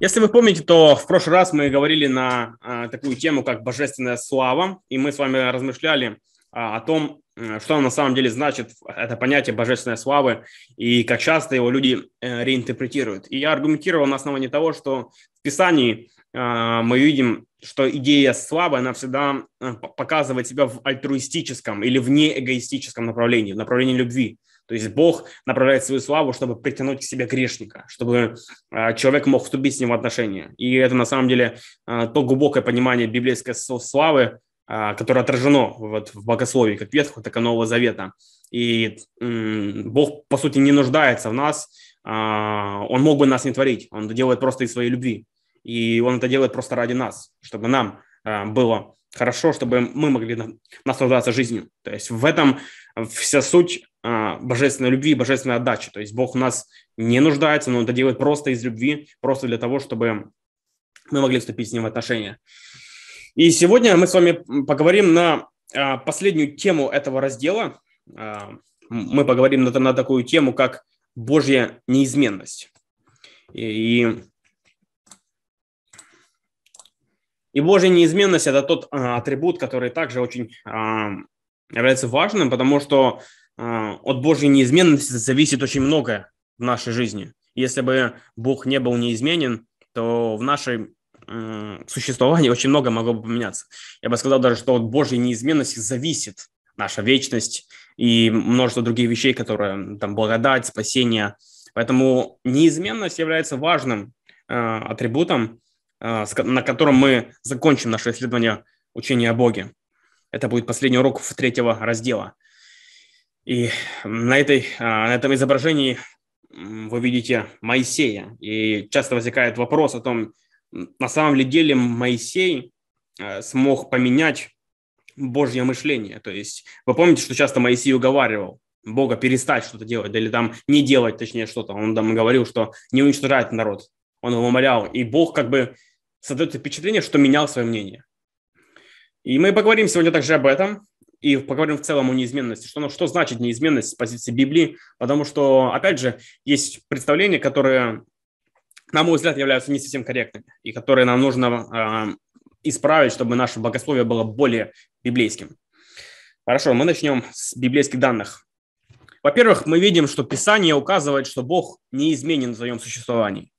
Если вы помните, то в прошлый раз мы говорили на а, такую тему, как божественная слава, и мы с вами размышляли а, о том, что на самом деле значит это понятие божественной славы и как часто его люди э, реинтерпретируют. И я аргументировал на основании того, что в Писании а, мы видим, что идея славы, она всегда э, показывает себя в альтруистическом или в неэгоистическом направлении, в направлении любви. То есть Бог направляет свою славу, чтобы притянуть к себе грешника, чтобы а, человек мог вступить с ним в отношения. И это на самом деле а, то глубокое понимание библейской славы, а, которое отражено вот в богословии, как Ветхого, так и Нового Завета. И Бог, по сути, не нуждается в нас, Он мог бы нас не творить, Он это делает просто из своей любви. И Он это делает просто ради нас, чтобы нам было хорошо, чтобы мы могли наслаждаться жизнью. То есть в этом вся суть божественной любви, божественной отдачи. То есть Бог у нас не нуждается, но Он это делает просто из любви, просто для того, чтобы мы могли вступить с Ним в отношения. И сегодня мы с вами поговорим на а, последнюю тему этого раздела. А, мы поговорим на, на такую тему, как Божья неизменность. И, и Божья неизменность – это тот атрибут, который также очень является важным, потому что а, от Божьей неизменности зависит очень многое в нашей жизни. Если бы Бог не был неизменен, то в нашей существовании очень много могло бы поменяться. Я бы сказал даже, что от Божьей неизменности зависит наша вечность и множество других вещей, которые там благодать, спасение. Поэтому неизменность является важным э, атрибутом, э, на котором мы закончим наше исследование учения о Боге. Это будет последний урок третьего раздела. И на, этой, а, на этом изображении вы видите Моисея. И часто возникает вопрос о том, на самом ли деле Моисей а, смог поменять Божье мышление. То есть вы помните, что часто Моисей уговаривал Бога перестать что-то делать, или там не делать, точнее, что-то. Он там говорил, что не уничтожать народ. Он его умолял. И Бог как бы создает впечатление, что менял свое мнение. И мы поговорим сегодня также об этом и поговорим в целом о неизменности. Что, что значит неизменность с позиции Библии? Потому что, опять же, есть представления, которые, на мой взгляд, являются не совсем корректными и которые нам нужно э, исправить, чтобы наше богословие было более библейским. Хорошо, мы начнем с библейских данных. Во-первых, мы видим, что Писание указывает, что Бог неизменен в своем существовании.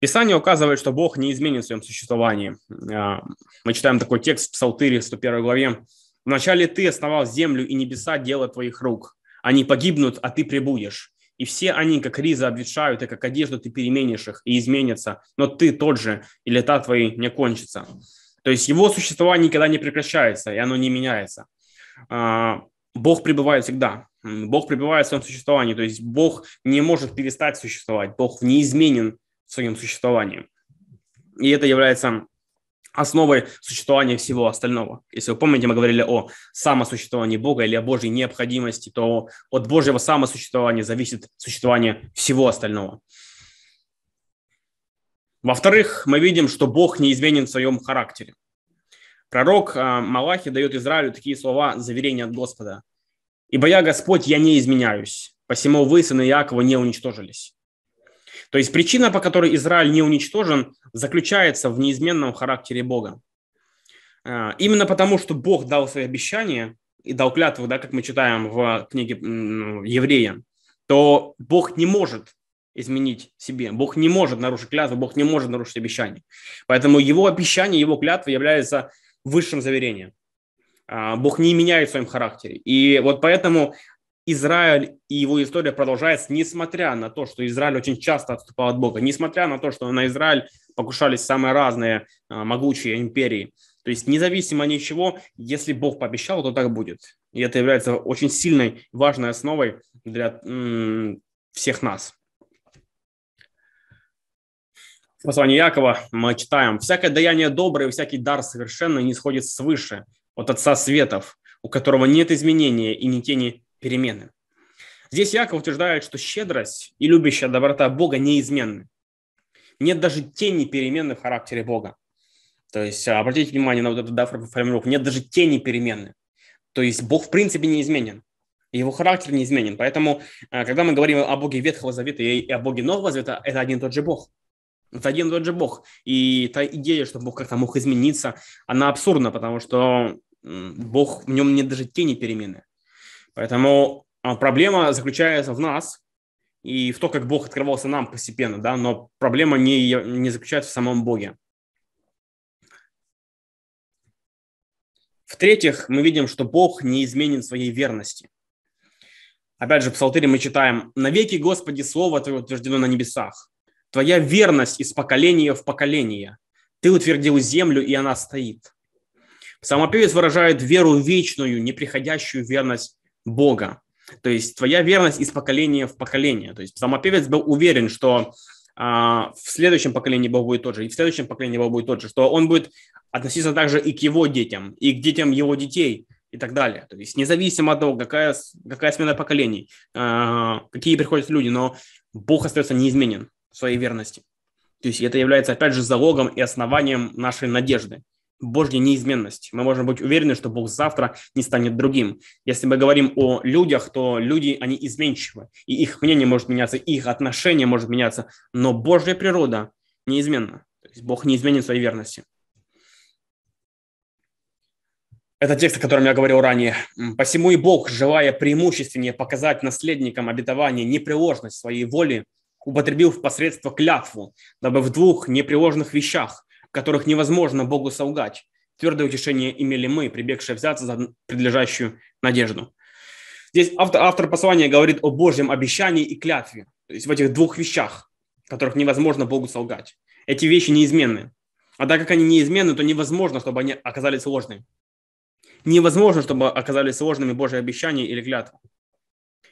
Писание указывает, что Бог не изменит в своем существовании. А, мы читаем такой текст в Псалтыре, 101 главе. «Вначале ты основал землю и небеса, дело твоих рук. Они погибнут, а ты прибудешь. И все они, как ризы, обветшают, и как одежду ты переменишь их и изменятся. Но ты тот же, и лета твои не кончатся». То есть его существование никогда не прекращается, и оно не меняется. А, Бог пребывает всегда. Бог пребывает в своем существовании. То есть Бог не может перестать существовать. Бог неизменен в своем существовании. И это является основой существования всего остального. Если вы помните, мы говорили о самосуществовании Бога или о Божьей необходимости, то от Божьего самосуществования зависит существование всего остального. Во-вторых, мы видим, что Бог неизменен в своем характере. Пророк а, Малахи дает Израилю такие слова заверения от Господа. «Ибо я, Господь, я не изменяюсь, посему вы, сыны Иакова, не уничтожились». То есть причина, по которой Израиль не уничтожен, заключается в неизменном характере Бога. А, именно потому, что Бог дал свои обещания и дал клятву, да, как мы читаем в книге Еврея, то Бог не может изменить себе. Бог не может нарушить клятву, Бог не может нарушить обещание. Поэтому его обещание, его клятва является высшим заверением. А, Бог не меняет в своем характере. И вот поэтому Израиль и его история продолжается, несмотря на то, что Израиль очень часто отступал от Бога, несмотря на то, что на Израиль покушались самые разные а, могучие империи. То есть независимо от ничего, если Бог пообещал, то так будет. И это является очень сильной, важной основой для м- всех нас. В послании Якова мы читаем, «Всякое даяние доброе, всякий дар совершенный не сходит свыше, от Отца Светов, у которого нет изменения и ни тени перемены. Здесь Яков утверждает, что щедрость и любящая доброта Бога неизменны. Нет даже тени перемены в характере Бога. То есть обратите внимание на вот эту да, формулировку. Нет даже тени перемены. То есть Бог в принципе неизменен. Его характер неизменен. Поэтому, э, когда мы говорим о Боге Ветхого Завета и о Боге Нового Завета, это один и тот же Бог. Это один и тот же Бог. И та идея, что Бог как-то мог измениться, она абсурдна, потому что Бог, в нем нет даже тени перемены. Поэтому а, проблема заключается в нас и в том, как Бог открывался нам постепенно, да, но проблема не, не заключается в самом Боге. В-третьих, мы видим, что Бог не изменен своей верности. Опять же, в Псалтире мы читаем «Навеки, Господи, Слово Твое утверждено на небесах. Твоя верность из поколения в поколение. Ты утвердил землю, и она стоит». Псалмопевец выражает веру вечную, неприходящую верность Бога. То есть твоя верность из поколения в поколение. То есть псалмопевец был уверен, что а, в следующем поколении Бог будет тот же, и в следующем поколении Бог будет тот же, что он будет относиться также и к его детям, и к детям его детей, и так далее. То есть независимо от того, какая, какая смена поколений, а, какие приходят люди, но Бог остается неизменен в своей верности. То есть это является, опять же, залогом и основанием нашей надежды. Божья неизменность. Мы можем быть уверены, что Бог завтра не станет другим. Если мы говорим о людях, то люди, они изменчивы, и их мнение может меняться, их отношение может меняться, но Божья природа неизменна. То есть Бог неизменен в своей верности. Это текст, о котором я говорил ранее. «Посему и Бог, желая преимущественнее показать наследникам обетования непреложность своей воли, употребил в посредство клятву, дабы в двух непреложных вещах в которых невозможно Богу солгать. Твердое утешение имели мы, прибегшие взяться за предлежащую надежду. Здесь автор, автор послания говорит о Божьем обещании и клятве, то есть в этих двух вещах, в которых невозможно Богу солгать. Эти вещи неизменны. А так как они неизменны, то невозможно, чтобы они оказались ложными. Невозможно, чтобы оказались ложными Божьи обещания или клятвы.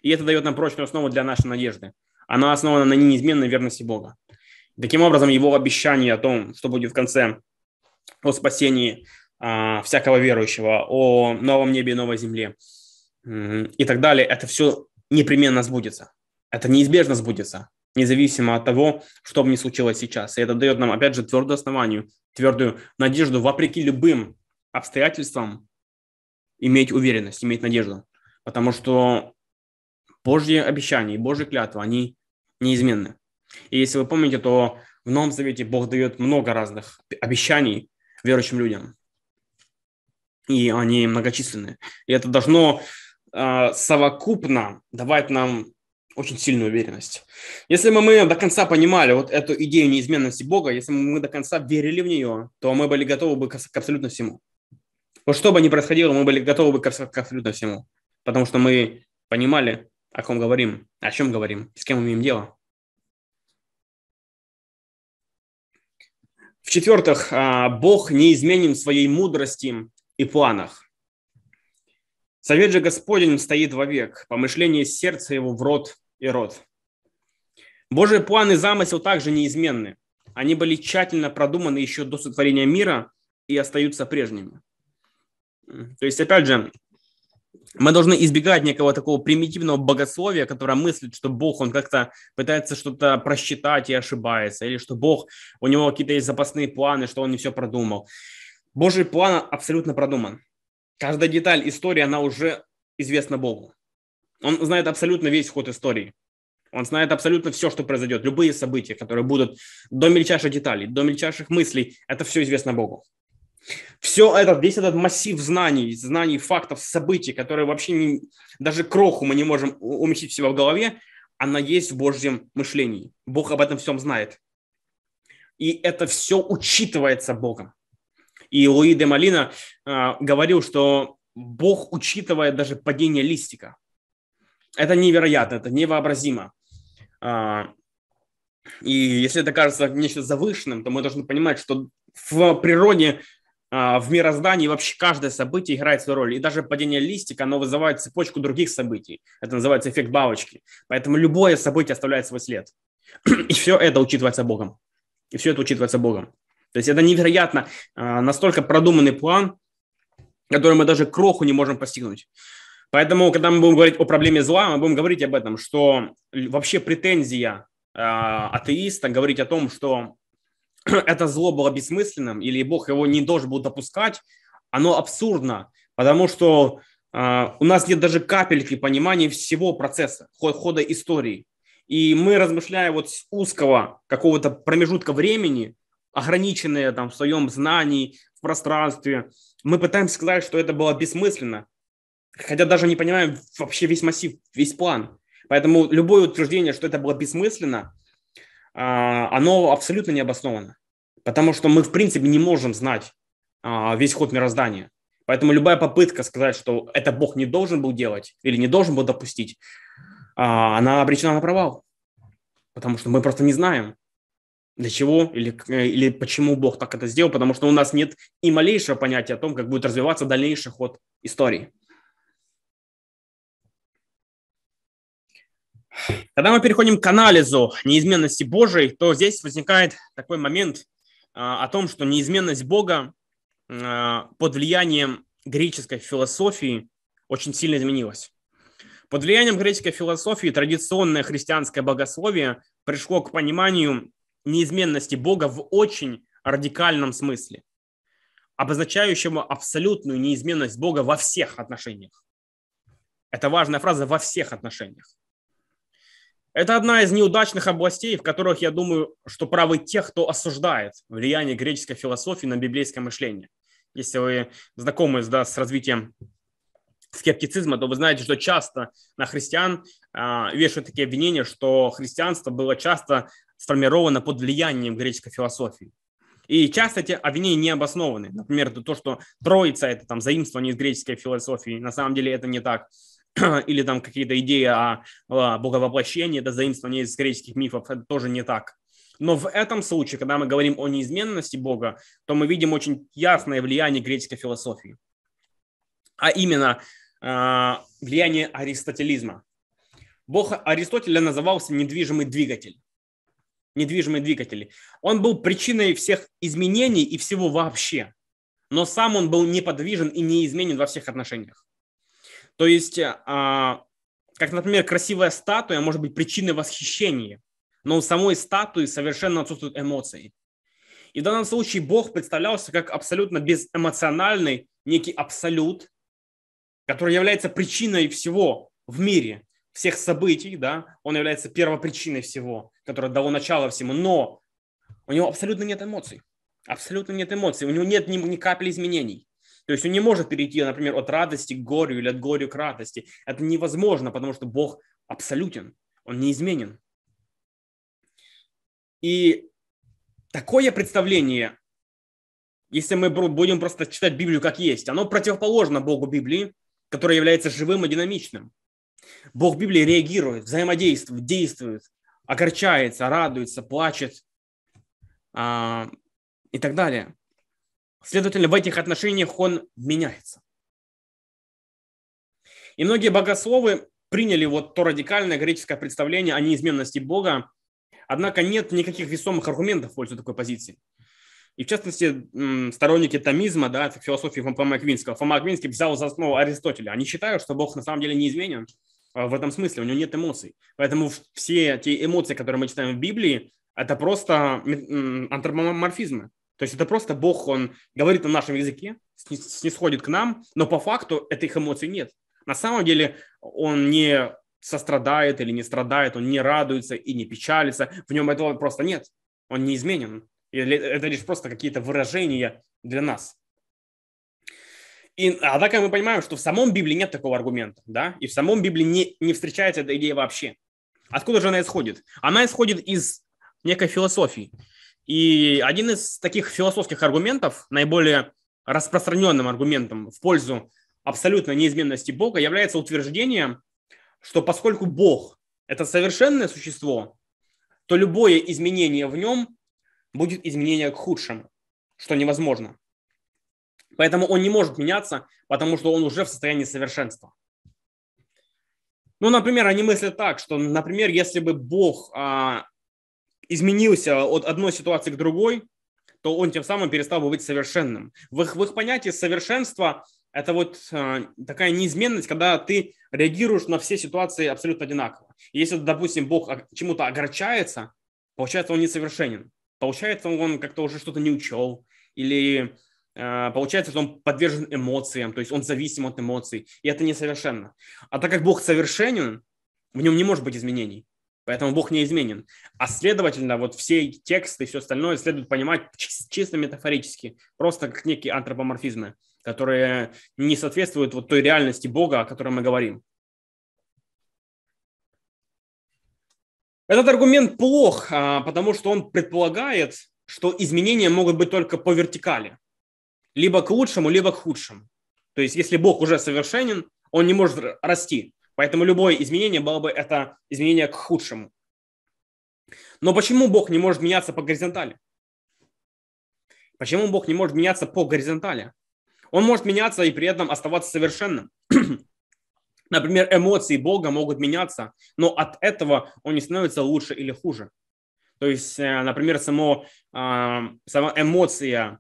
И это дает нам прочную основу для нашей надежды. Она основана на неизменной верности Бога. Таким образом, его обещание о том, что будет в конце, о спасении а, всякого верующего, о новом небе и новой земле и так далее, это все непременно сбудется. Это неизбежно сбудется, независимо от того, что бы ни случилось сейчас. И это дает нам, опять же, твердую основанию, твердую надежду, вопреки любым обстоятельствам, иметь уверенность, иметь надежду. Потому что Божьи обещания и Божьи клятвы, они неизменны. И если вы помните, то в Новом Завете Бог дает много разных обещаний верующим людям. И они многочисленные. И это должно э, совокупно давать нам очень сильную уверенность. Если бы мы до конца понимали вот эту идею неизменности Бога, если бы мы до конца верили в нее, то мы были готовы бы к, к абсолютно всему. Вот что бы ни происходило, мы были готовы бы к, к абсолютно всему. Потому что мы понимали, о ком говорим, о чем говорим, с кем имеем дело. В-четвертых, а, Бог неизменен в своей мудрости и планах. Совет же Господень стоит вовек, помышление сердца его в рот и рот. Божьи планы и замысел также неизменны. Они были тщательно продуманы еще до сотворения мира и остаются прежними. То есть, опять же, мы должны избегать некого такого примитивного богословия, которое мыслит, что Бог, он как-то пытается что-то просчитать и ошибается, или что Бог, у него какие-то есть запасные планы, что он не все продумал. Божий план абсолютно продуман. Каждая деталь истории, она уже известна Богу. Он знает абсолютно весь ход истории. Он знает абсолютно все, что произойдет, любые события, которые будут до мельчайших деталей, до мельчайших мыслей, это все известно Богу. Все это, весь этот массив знаний, знаний, фактов, событий, которые вообще не, даже кроху мы не можем уместить в себя в голове, она есть в Божьем мышлении. Бог об этом всем знает. И это все учитывается Богом. И Луи де Малина э, говорил, что Бог учитывает даже падение листика. Это невероятно, это невообразимо. Э, и если это кажется нечто завышенным, то мы должны понимать, что в природе в мироздании вообще каждое событие играет свою роль. И даже падение листика, оно вызывает цепочку других событий. Это называется эффект бабочки. Поэтому любое событие оставляет свой след. И все это учитывается Богом. И все это учитывается Богом. То есть это невероятно, а, настолько продуманный план, который мы даже кроху не можем постигнуть. Поэтому, когда мы будем говорить о проблеме зла, мы будем говорить об этом, что вообще претензия э, атеиста говорить о том, что это зло было бессмысленным, или Бог его не должен был допускать, оно абсурдно, потому что э, у нас нет даже капельки понимания всего процесса, хода истории. И мы, размышляя вот с узкого какого-то промежутка времени, ограниченные там в своем знании, в пространстве, мы пытаемся сказать, что это было бессмысленно, хотя даже не понимаем вообще весь массив, весь план. Поэтому любое утверждение, что это было бессмысленно, оно абсолютно не обосновано. Потому что мы, в принципе, не можем знать а, весь ход мироздания. Поэтому любая попытка сказать, что это Бог не должен был делать или не должен был допустить, а, она обречена на провал. Потому что мы просто не знаем, для чего или, или почему Бог так это сделал, потому что у нас нет и малейшего понятия о том, как будет развиваться дальнейший ход истории. Когда мы переходим к анализу неизменности Божией, то здесь возникает такой момент а, о том, что неизменность Бога а, под влиянием греческой философии очень сильно изменилась. Под влиянием греческой философии традиционное христианское богословие пришло к пониманию неизменности Бога в очень радикальном смысле, обозначающему абсолютную неизменность Бога во всех отношениях. Это важная фраза «во всех отношениях». Это одна из неудачных областей, в которых, я думаю, что правы те, кто осуждает влияние греческой философии на библейское мышление. Если вы знакомы да, с развитием скептицизма, то вы знаете, что часто на христиан э, вешают такие обвинения, что христианство было часто сформировано под влиянием греческой философии. И часто эти обвинения не обоснованы. Например, то, что Троица – это там заимствование из греческой философии. На самом деле это не так. Или там какие-то идеи о, о боговоплощении – это заимствование из греческих мифов. Это тоже не так. Но в этом случае, когда мы говорим о неизменности Бога, то мы видим очень ясное влияние греческой философии. А именно э, влияние аристотелизма. Бог Аристотеля назывался недвижимый двигатель недвижимые двигатели. Он был причиной всех изменений и всего вообще. Но сам он был неподвижен и неизменен во всех отношениях. То есть, а, как, например, красивая статуя может быть причиной восхищения, но у самой статуи совершенно отсутствуют эмоции. И в данном случае Бог представлялся как абсолютно безэмоциональный некий абсолют, который является причиной всего в мире всех событий, да, он является первопричиной всего, которая дало начало всему, но у него абсолютно нет эмоций, абсолютно нет эмоций, у него нет ни, ни капли изменений. То есть он не может перейти, например, от радости к горю или от горю к радости. Это невозможно, потому что Бог абсолютен, он неизменен. И такое представление, если мы будем просто читать Библию как есть, оно противоположно Богу Библии, который является живым и динамичным. Бог Библии реагирует, взаимодействует, действует, огорчается, радуется, плачет а, и так далее. Следовательно, в этих отношениях он меняется. И многие богословы приняли вот то радикальное греческое представление о неизменности Бога, однако нет никаких весомых аргументов в пользу такой позиции. И в частности, сторонники томизма, да, философии Фома Аквинского, Фома Аквинский взял за основу Аристотеля. Они считают, что Бог на самом деле неизменен, а, в этом смысле, у него нет эмоций. Поэтому все те эмоции, которые мы читаем в Библии, это просто антропоморфизмы. То есть это просто Бог, он говорит на нашем языке, снисходит к нам, но по факту этих эмоций нет. На самом деле он не сострадает или не страдает, он не радуется и не печалится, в нем этого просто нет. Он не изменен. Это лишь просто какие-то выражения для нас. И, однако мы понимаем, что в самом Библии нет такого аргумента, да, и в самом Библии не, не встречается эта идея вообще. Откуда же она исходит? Она исходит из некой философии. И один из таких философских аргументов, наиболее распространенным аргументом в пользу абсолютной неизменности Бога является утверждение, что поскольку Бог – это совершенное существо, то любое изменение в нем будет изменение к худшему, что невозможно. Поэтому он не может меняться, потому что он уже в состоянии совершенства. Ну, например, они мыслят так, что, например, если бы Бог а, изменился от одной ситуации к другой, то он тем самым перестал бы быть совершенным. В их, в их понятии совершенства – это вот а, такая неизменность, когда ты реагируешь на все ситуации абсолютно одинаково. Если, допустим, Бог чему-то огорчается, получается, он несовершенен. Получается, он как-то уже что-то не учел или Э, получается, что он подвержен эмоциям, то есть он зависим от эмоций, и это несовершенно. А так как Бог совершенен, в нем не может быть изменений. Поэтому Бог не изменен. А следовательно, вот все тексты и все остальное следует понимать чисто метафорически, просто как некие антропоморфизмы, которые не соответствуют вот той реальности Бога, о которой мы говорим. Этот аргумент плох, а, потому что он предполагает, что изменения могут быть только по вертикали. Либо к лучшему, либо к худшему. То есть, если Бог уже совершенен, он не может расти. Поэтому любое изменение было бы это изменение к худшему. Но почему Бог не может меняться по горизонтали? Почему Бог не может меняться по горизонтали? Он может меняться и при этом оставаться совершенным. Например, эмоции Бога могут меняться, но от этого он не становится лучше или хуже. То есть, э, например, само, а, сама эмоция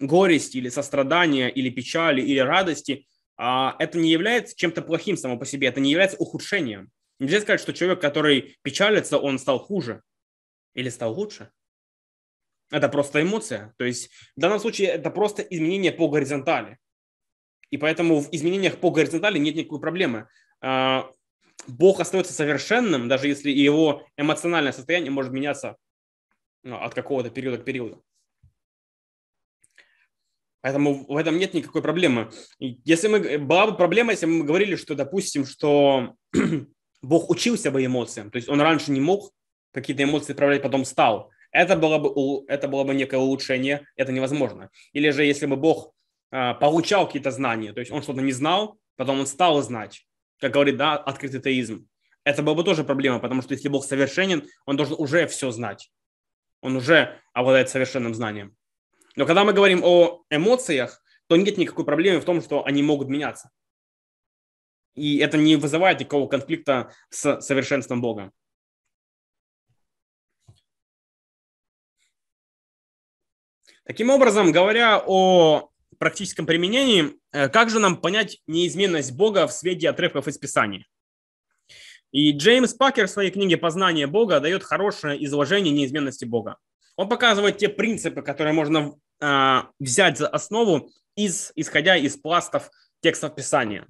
горести или сострадания, или печали, или радости, это не является чем-то плохим само по себе, это не является ухудшением. Нельзя сказать, что человек, который печалится, он стал хуже или стал лучше. Это просто эмоция. То есть в данном случае это просто изменение по горизонтали. И поэтому в изменениях по горизонтали нет никакой проблемы. А, Бог остается совершенным, даже если его эмоциональное состояние может меняться ну, от какого-то периода к периоду. Поэтому в этом нет никакой проблемы. Если мы, была бы проблема, если мы говорили, что, допустим, что Бог учился бы эмоциям, то есть он раньше не мог какие-то эмоции проявлять, потом стал. Это было бы, это было бы некое улучшение, это невозможно. Или же если бы Бог а, получал какие-то знания, то есть он что-то не знал, потом он стал знать, как говорит, да, открытый теизм. Это была бы тоже проблема, потому что если Бог совершенен, он должен уже все знать. Он уже обладает совершенным знанием. Но когда мы говорим о эмоциях, то нет никакой проблемы в том, что они могут меняться. И это не вызывает никакого конфликта с совершенством Бога. Таким образом, говоря о практическом применении, э, как же нам понять неизменность Бога в свете отрывков из Писания? И Джеймс Пакер в своей книге «Познание Бога» дает хорошее изложение неизменности Бога. Он показывает те принципы, которые можно э, взять за основу, из, исходя из пластов текстов Писания.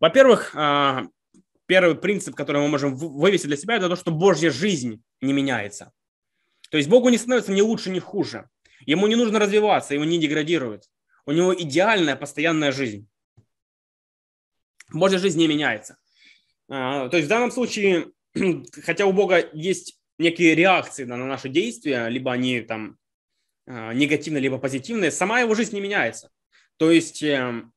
Во-первых, э, первый принцип, который мы можем вывести для себя, это то, что Божья жизнь не меняется. То есть Богу не становится ни лучше, ни хуже. Ему не нужно развиваться, его не деградирует. У него идеальная постоянная жизнь. Божья жизнь не меняется. А, то есть в данном случае, хотя у Бога есть некие реакции на наши действия, либо они там а, негативные, либо позитивные, сама его жизнь не меняется. То есть эм,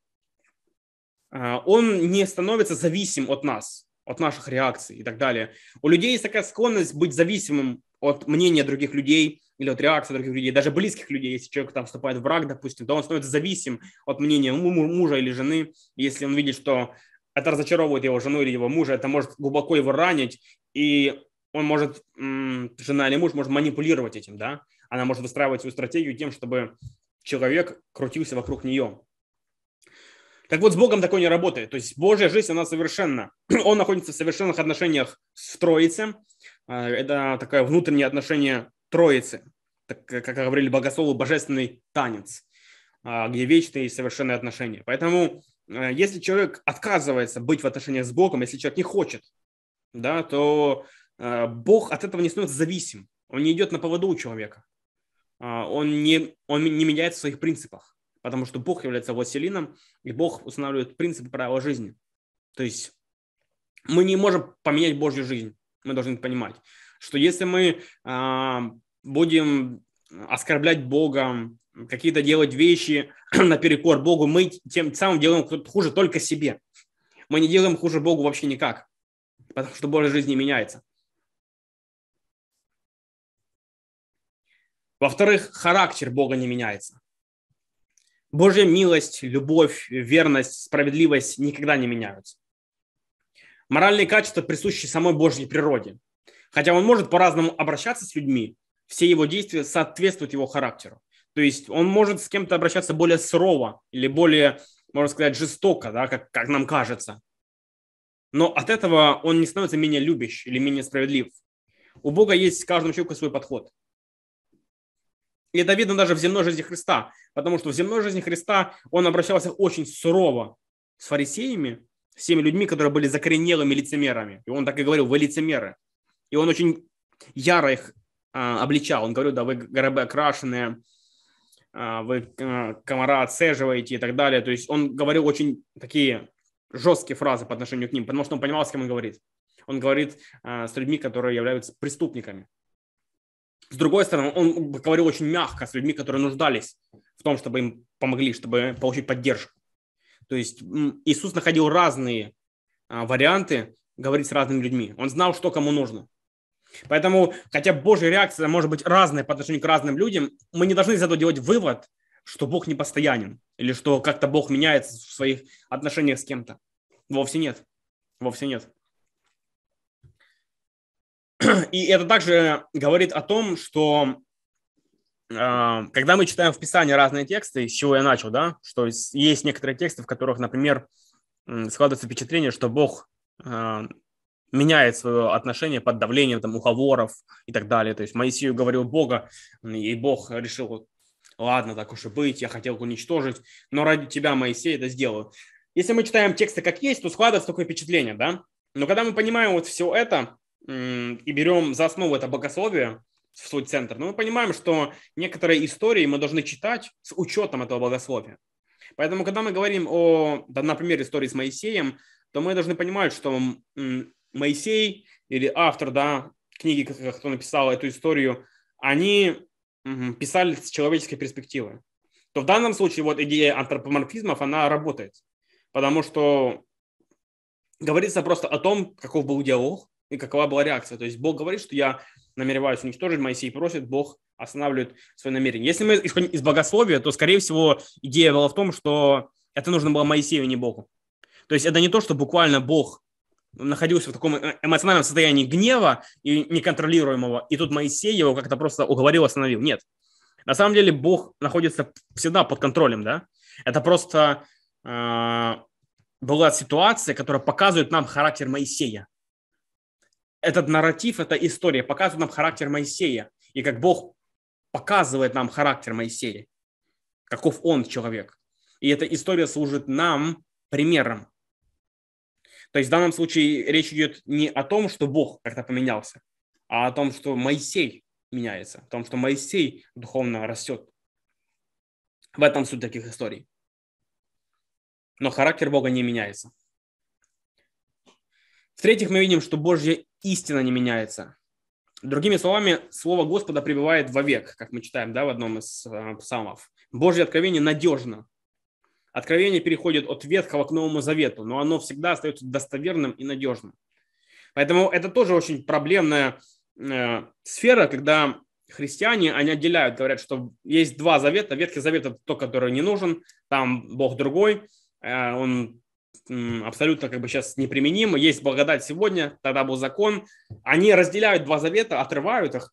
а, он не становится зависим от нас, от наших реакций и так далее. У людей есть такая склонность быть зависимым от мнения других людей, или от реакции других людей, даже близких людей, если человек там вступает в брак, допустим, то он становится зависим от мнения мужа или жены. Если он видит, что это разочаровывает его жену или его мужа, это может глубоко его ранить, и он может, жена или муж может манипулировать этим, да, она может выстраивать свою стратегию тем, чтобы человек крутился вокруг нее. Так вот, с Богом такое не работает. То есть Божья жизнь, она совершенна. Он находится в совершенных отношениях с Троицей. А, это такое внутреннее отношение Троицы, так, как говорили богословы, божественный танец, а, где вечные и совершенные отношения. Поэтому, э, если человек отказывается быть в отношениях с Богом, если человек не хочет, да, то Бог от этого не становится зависим. Он не идет на поводу у человека. А, он не, он не меняет в своих принципах, потому что Бог является властелином, и Бог устанавливает принципы правила жизни. То есть мы не можем поменять Божью жизнь, мы должны понимать что если мы а, будем оскорблять Бога, какие-то делать вещи наперекор Богу, мы тем самым делаем хуже только себе. Мы не делаем хуже Богу вообще никак, потому что Божья жизнь не меняется. Во-вторых, характер Бога не меняется. Божья милость, любовь, верность, справедливость никогда не меняются. Моральные качества присущи самой Божьей природе. Хотя он может по-разному обращаться с людьми, все его действия соответствуют его характеру. То есть он может с кем-то обращаться более сурово или более, можно сказать, жестоко, да, как, как нам кажется. Но от этого он не становится менее любящ или менее справедлив. У Бога есть каждому человеку свой подход. И это видно даже в земной жизни Христа, потому что в земной жизни Христа он обращался очень сурово с фарисеями, с теми людьми, которые были закоренелыми лицемерами. И он так и говорил, вы лицемеры. И он очень яро их а, обличал. Он говорил, да, вы гробы окрашенные, а, вы а, комара отцеживаете и так далее. То есть он говорил очень такие жесткие фразы по отношению к ним, потому что он понимал, с кем он говорит. Он говорит а, с людьми, которые являются преступниками. С другой стороны, он говорил очень мягко с людьми, которые нуждались в том, чтобы им помогли, чтобы получить поддержку. То есть Иисус находил разные а, варианты говорить с разными людьми. Он знал, что кому нужно. Поэтому, хотя Божья реакция может быть разная по отношению к разным людям, мы не должны из этого делать вывод, что Бог не постоянен или что как-то Бог меняется в своих отношениях с кем-то. Вовсе нет. Вовсе нет. И это также говорит о том, что а, когда мы читаем в Писании разные тексты, с чего я начал, да, что есть некоторые тексты, в которых, например, складывается впечатление, что Бог а, меняет свое отношение под давлением там, уговоров и так далее. То есть Моисею говорил Бога, и Бог решил, ладно, так уж и быть, я хотел уничтожить, но ради тебя, Моисей, это сделаю. Если мы читаем тексты как есть, то складывается такое впечатление, да? Но когда мы понимаем вот все это и берем за основу это богословие в свой центр, ну, мы понимаем, что некоторые истории мы должны читать с учетом этого богословия. Поэтому, когда мы говорим о, да, например, истории с Моисеем, то мы должны понимать, что Моисей или автор да, книги, кто написал эту историю, они писали с человеческой перспективы. То в данном случае вот идея антропоморфизмов, она работает. Потому что говорится просто о том, каков был диалог и какова была реакция. То есть Бог говорит, что я намереваюсь уничтожить, Моисей просит, Бог останавливает свое намерение. Если мы исходим из богословия, то, скорее всего, идея была в том, что это нужно было Моисею, а не Богу. То есть это не то, что буквально Бог находился в таком э, эмоциональном состоянии гнева и неконтролируемого, и тут Моисей его как-то просто уговорил, остановил. Нет. На самом деле Бог находится всегда под контролем, да? Это просто э, была ситуация, которая показывает нам характер Моисея. Этот нарратив, эта история показывает нам характер Моисея. И как Бог показывает нам характер Моисея. Каков он человек. И эта история служит нам примером. То есть в данном случае речь идет не о том, что Бог как-то поменялся, а о том, что Моисей меняется, о том, что Моисей духовно растет. В этом суть таких историй. Но характер Бога не меняется. В-третьих, мы видим, что Божья истина не меняется. Другими словами, Слово Господа пребывает вовек, как мы читаем да, в одном из э, псалмов. Божье откровение надежно, Откровение переходит от Ветхого к Новому Завету, но оно всегда остается достоверным и надежным. Поэтому это тоже очень проблемная э, сфера, когда христиане, они отделяют, говорят, что есть два завета. Ветхий завет – это тот, который не нужен, там Бог другой, э, он абсолютно как бы сейчас неприменим. Есть благодать сегодня, тогда был закон. Они разделяют два завета, отрывают их,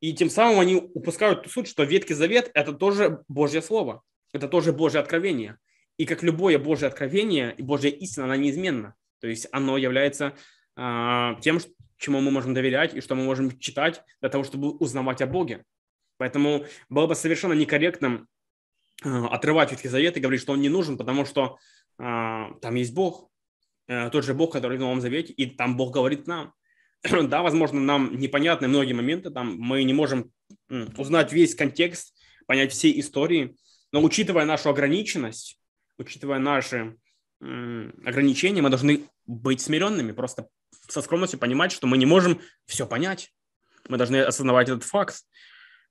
и тем самым они упускают ту суть, что Ветхий Завет – это тоже Божье Слово, это тоже Божье откровение. И как любое Божье откровение и Божья истина, она неизменна. То есть оно является э, тем, чему мы можем доверять и что мы можем читать для того, чтобы узнавать о Боге. Поэтому было бы совершенно некорректным э, отрывать Ветхий Завет и говорить, что он не нужен, потому что там есть Бог, э, тот же Бог, который в Новом Завете, и там Бог говорит нам. да, возможно, нам непонятны многие моменты, там мы не можем узнать весь контекст, понять все истории, но учитывая нашу ограниченность, учитывая наши ограничения, мы должны быть смиренными, просто со скромностью понимать, что мы не можем все понять. Мы должны осознавать этот факт.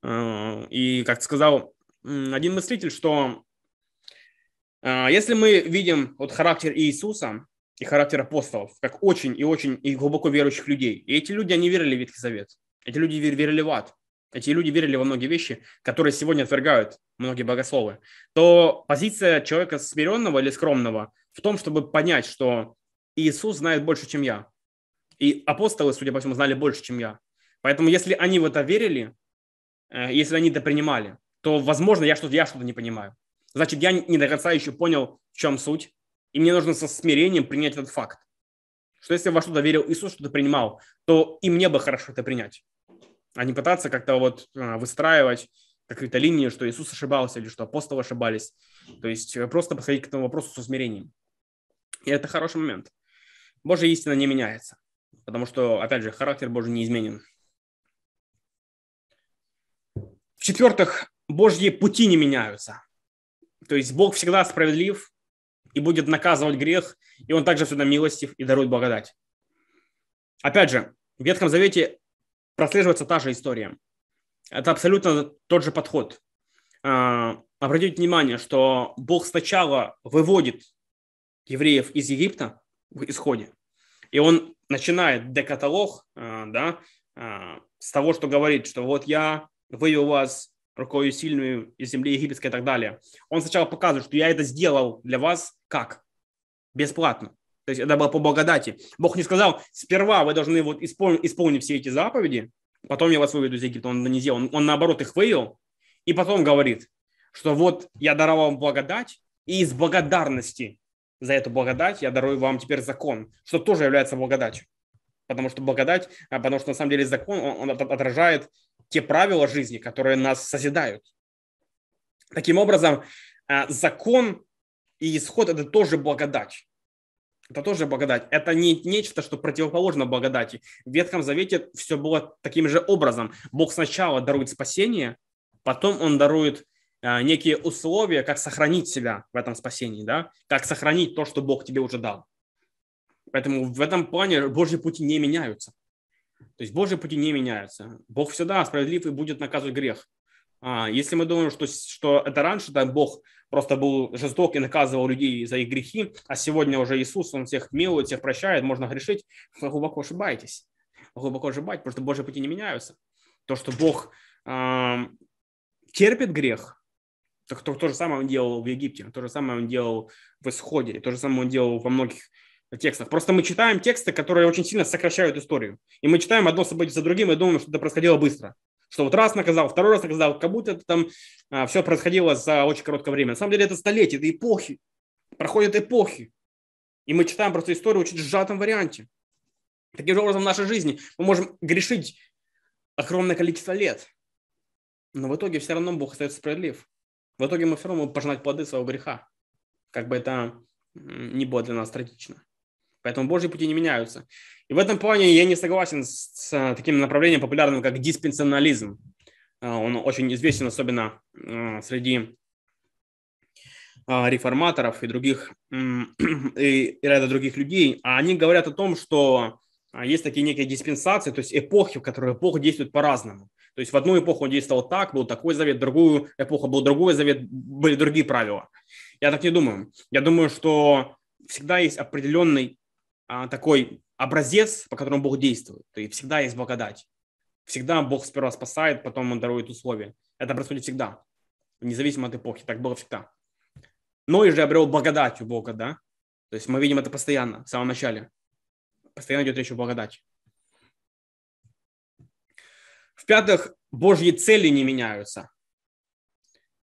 Э, и, как сказал один мыслитель, что если мы видим вот характер Иисуса и характер апостолов, как очень и очень и глубоко верующих людей, и эти люди, они верили в Ветхий Завет, эти люди верили в ад, эти люди верили во многие вещи, которые сегодня отвергают многие богословы, то позиция человека смиренного или скромного в том, чтобы понять, что Иисус знает больше, чем я. И апостолы, судя по всему, знали больше, чем я. Поэтому если они в это верили, э, если они это принимали, то, возможно, я что-то, я что-то не понимаю. Значит, я не до конца еще понял, в чем суть, и мне нужно со смирением принять этот факт. Что если во что-то верил Иисус, что-то принимал, то и мне бы хорошо это принять а не пытаться как-то вот а, выстраивать какие-то линии, что Иисус ошибался или что апостолы ошибались. То есть э, просто подходить к этому вопросу с усмирением. И это хороший момент. Божья истина не меняется, потому что, опять же, характер Божий неизменен. В-четвертых, Божьи пути не меняются. То есть Бог всегда справедлив и будет наказывать грех, и Он также всегда милостив и дарует благодать. Опять же, в Ветхом Завете прослеживается та же история. Это абсолютно тот же подход. А, обратите внимание, что Бог сначала выводит евреев из Египта в исходе, и он начинает декаталог а, да, а, с того, что говорит, что вот я вывел вас рукою сильную из земли египетской и так далее. Он сначала показывает, что я это сделал для вас как? Бесплатно. То есть это было по благодати. Бог не сказал, сперва вы должны вот исполнить, исполнить все эти заповеди, потом я вас выведу из Египта. Он не сделал. Он, он наоборот их вывел, и потом говорит, что вот я даровал вам благодать, и из благодарности за эту благодать я дарую вам теперь закон, что тоже является благодатью. Потому что благодать, а, потому что на самом деле закон, он, он отражает те правила жизни, которые нас созидают. Таким образом, а, закон и исход – это тоже благодать. Это тоже благодать. Это не нечто, что противоположно благодати. В Ветхом Завете все было таким же образом. Бог сначала дарует спасение, потом Он дарует а, некие условия, как сохранить себя в этом спасении, да? как сохранить то, что Бог тебе уже дал. Поэтому в этом плане Божьи пути не меняются. То есть Божьи пути не меняются. Бог всегда справедлив и будет наказывать грех. А, если мы думаем, что, что это раньше, то Бог просто был жесток и наказывал людей за их грехи, а сегодня уже Иисус, Он всех милует, всех прощает, можно грешить, вы глубоко ошибаетесь. глубоко ошибаетесь, потому что Божьи пути не меняются. То, что Бог э, терпит грех, то, то, то же самое Он делал в Египте, то же самое Он делал в Исходе, то же самое Он делал во многих текстах. Просто мы читаем тексты, которые очень сильно сокращают историю. И мы читаем одно событие за другим и думаем, что это происходило быстро. Что вот раз наказал, второй раз наказал, как будто это там а, все происходило за очень короткое время. На самом деле это столетия, это эпохи. Проходят эпохи. И мы читаем просто историю в очень сжатом варианте. Таким же образом в нашей жизни мы можем грешить огромное количество лет. Но в итоге все равно Бог остается справедлив. В итоге мы все равно можем пожинать плоды своего греха. Как бы это не было для нас трагично. Поэтому Божьи пути не меняются. И в этом плане я не согласен с таким направлением популярным, как диспенсионализм. А, он очень известен, особенно а, среди реформаторов и других, и ряда других людей. А они говорят о том, что есть такие некие диспенсации, то есть эпохи, в которые Бог действует по-разному. То есть в одну эпоху он действовал так, был такой завет, в другую эпоху был другой завет, были другие правила. Я так не думаю. Я думаю, что всегда есть определенный такой образец, по которому Бог действует. То есть всегда есть благодать. Всегда Бог сперва спасает, потом Он дарует условия. Это происходит всегда, независимо от эпохи. Так было всегда. Ной же обрел благодать у Бога, да? То есть мы видим это постоянно, в самом начале. Постоянно идет речь о благодати. В-пятых, Божьи цели не меняются.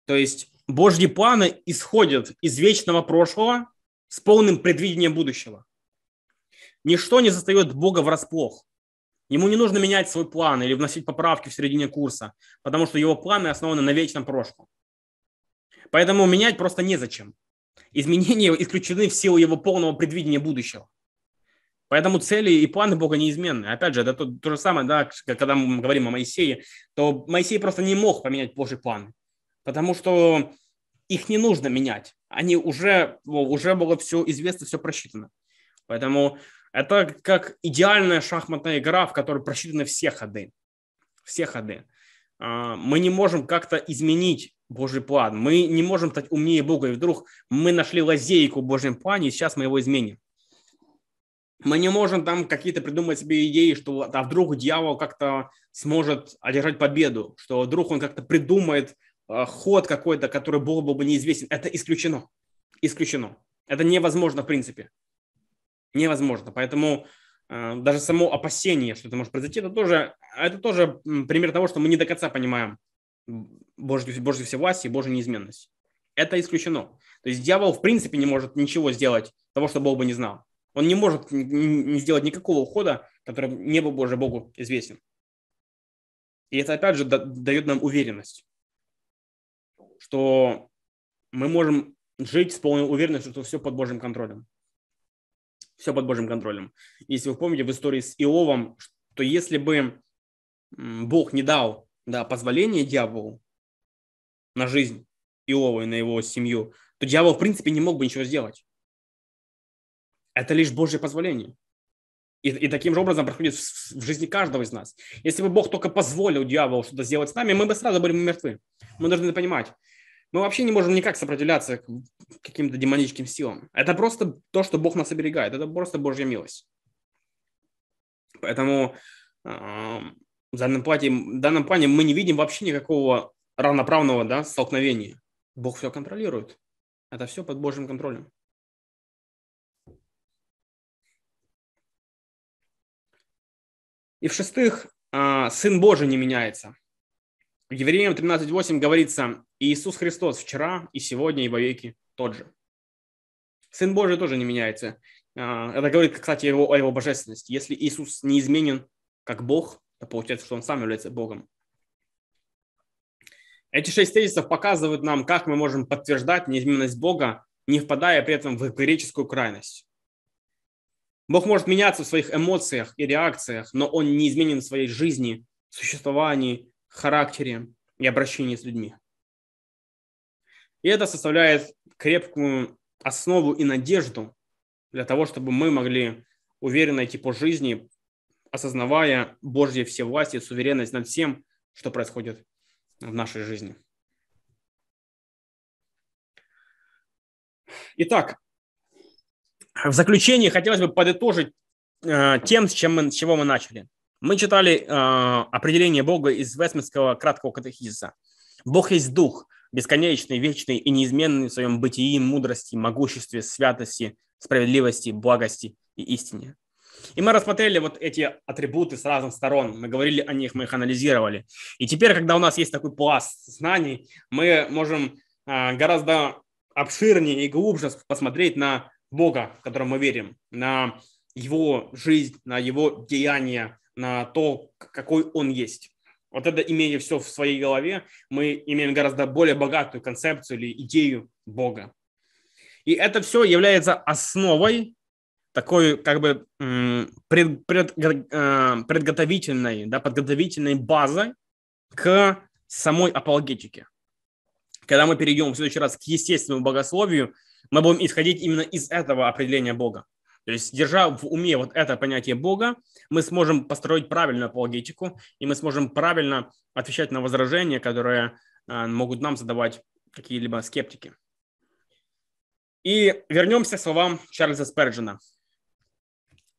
То есть Божьи планы исходят из вечного прошлого с полным предвидением будущего. Ничто не застает Бога врасплох. Ему не нужно менять свой план или вносить поправки в середине курса, потому что его планы основаны на вечном прошлом. Поэтому менять просто незачем. Изменения исключены в силу его полного предвидения будущего. Поэтому цели и планы Бога неизменны. Опять же, это то, то же самое, да, когда мы говорим о Моисее, то Моисей просто не мог поменять Божий планы, потому что их не нужно менять. Они уже, уже было все известно, все просчитано. Поэтому это как идеальная шахматная игра, в которой просчитаны все ходы. Все ходы. А, мы не можем как-то изменить Божий план. Мы не можем стать умнее Бога. И вдруг мы нашли лазейку в Божьем плане, и сейчас мы его изменим. Мы не можем там какие-то придумать себе идеи, что а вдруг дьявол как-то сможет одержать победу, что вдруг он как-то придумает э, ход какой-то, который был бы неизвестен. Это исключено. Исключено. Это невозможно в принципе невозможно. Поэтому э, даже само опасение, что это может произойти, это тоже, это тоже пример того, что мы не до конца понимаем Божью, Божью всевластие и Божью неизменность. Это исключено. То есть дьявол в принципе не может ничего сделать того, что Бог бы не знал. Он не может не сделать никакого ухода, который не был бы уже Богу известен. И это опять же дает нам уверенность, что мы можем жить с полной уверенностью, что все под Божьим контролем. Все под Божьим контролем. Если вы помните в истории с Иовом, то если бы Бог не дал да, позволения дьяволу на жизнь Иова и на его семью, то дьявол, в принципе, не мог бы ничего сделать. Это лишь Божье позволение. И, и таким же образом происходит в, в жизни каждого из нас. Если бы Бог только позволил дьяволу что-то сделать с нами, мы бы сразу были мертвы. Мы должны понимать, мы вообще не можем никак сопротивляться каким-то демоническим силам. Это просто то, что Бог нас оберегает. Это просто Божья милость. Поэтому в данном плане, в данном плане мы не видим вообще никакого равноправного да, столкновения. Бог все контролирует. Это все под Божьим контролем. И в-шестых, а, Сын Божий не меняется. В Евреям 13.8 говорится, Иисус Христос вчера и сегодня и во веки тот же. Сын Божий тоже не меняется. А, это говорит, кстати, его, о его божественности. Если Иисус не изменен как Бог, то получается, что он сам является Богом. Эти шесть тезисов показывают нам, как мы можем подтверждать неизменность Бога, не впадая при этом в греческую крайность. Бог может меняться в своих эмоциях и реакциях, но Он не изменен в своей жизни, существовании, характере и обращении с людьми. И это составляет крепкую основу и надежду для того, чтобы мы могли уверенно идти по жизни, осознавая Божье всевластие, суверенность над всем, что происходит в нашей жизни. Итак, в заключение хотелось бы подытожить э, тем, с, чем мы, с чего мы начали. Мы читали э, определение Бога из Вестминского краткого катехизиса. Бог есть Дух, бесконечный, вечный и неизменный в своем бытии, мудрости, могуществе, святости, справедливости, благости и истине. И мы рассмотрели вот эти атрибуты с разных сторон. Мы говорили о них, мы их анализировали. И теперь, когда у нас есть такой пласт знаний, мы можем а, гораздо обширнее и глубже посмотреть на Бога, в котором мы верим, на его жизнь, на его деяния, на то, какой он есть. Вот это имея все в своей голове, мы имеем гораздо более богатую концепцию или идею Бога. И это все является основой такой как бы пред, пред, э, предготовительной, да, подготовительной базой к самой апологетике. Когда мы перейдем в следующий раз к естественному богословию, мы будем исходить именно из этого определения Бога. То есть, держа в уме вот это понятие Бога, мы сможем построить правильную апологетику, и мы сможем правильно отвечать на возражения, которые э, могут нам задавать какие-либо скептики. И вернемся к словам Чарльза Сперджина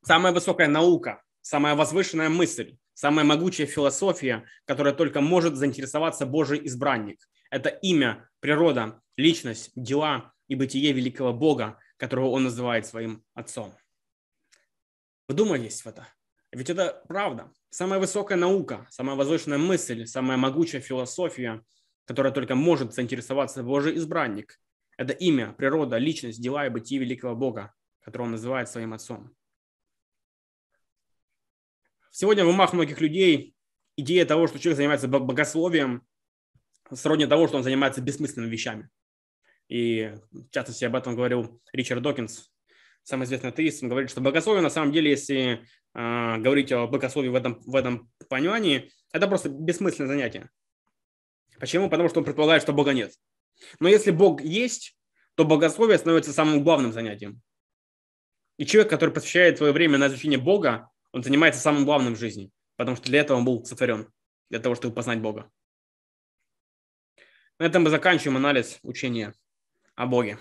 самая высокая наука, самая возвышенная мысль, самая могучая философия, которая только может заинтересоваться Божий избранник. Это имя, природа, личность, дела и бытие великого Бога, которого он называет своим отцом. Вдумайтесь в это. Ведь это правда. Самая высокая наука, самая возвышенная мысль, самая могучая философия, которая только может заинтересоваться Божий избранник. Это имя, природа, личность, дела и бытие великого Бога, которого он называет своим отцом. Сегодня в умах многих людей идея того, что человек занимается богословием, сродни того, что он занимается бессмысленными вещами. И в частности об этом говорил Ричард Докинс, самый известный атеист. Он говорит, что богословие на самом деле, если э, говорить о богословии в этом, в этом понимании, это просто бессмысленное занятие. Почему? Потому что он предполагает, что Бога нет. Но если Бог есть, то богословие становится самым главным занятием. И человек, который посвящает свое время на изучение Бога, он занимается самым главным в жизни, потому что для этого он был сотворен, для того, чтобы познать Бога. На этом мы заканчиваем анализ учения Ja, Båge.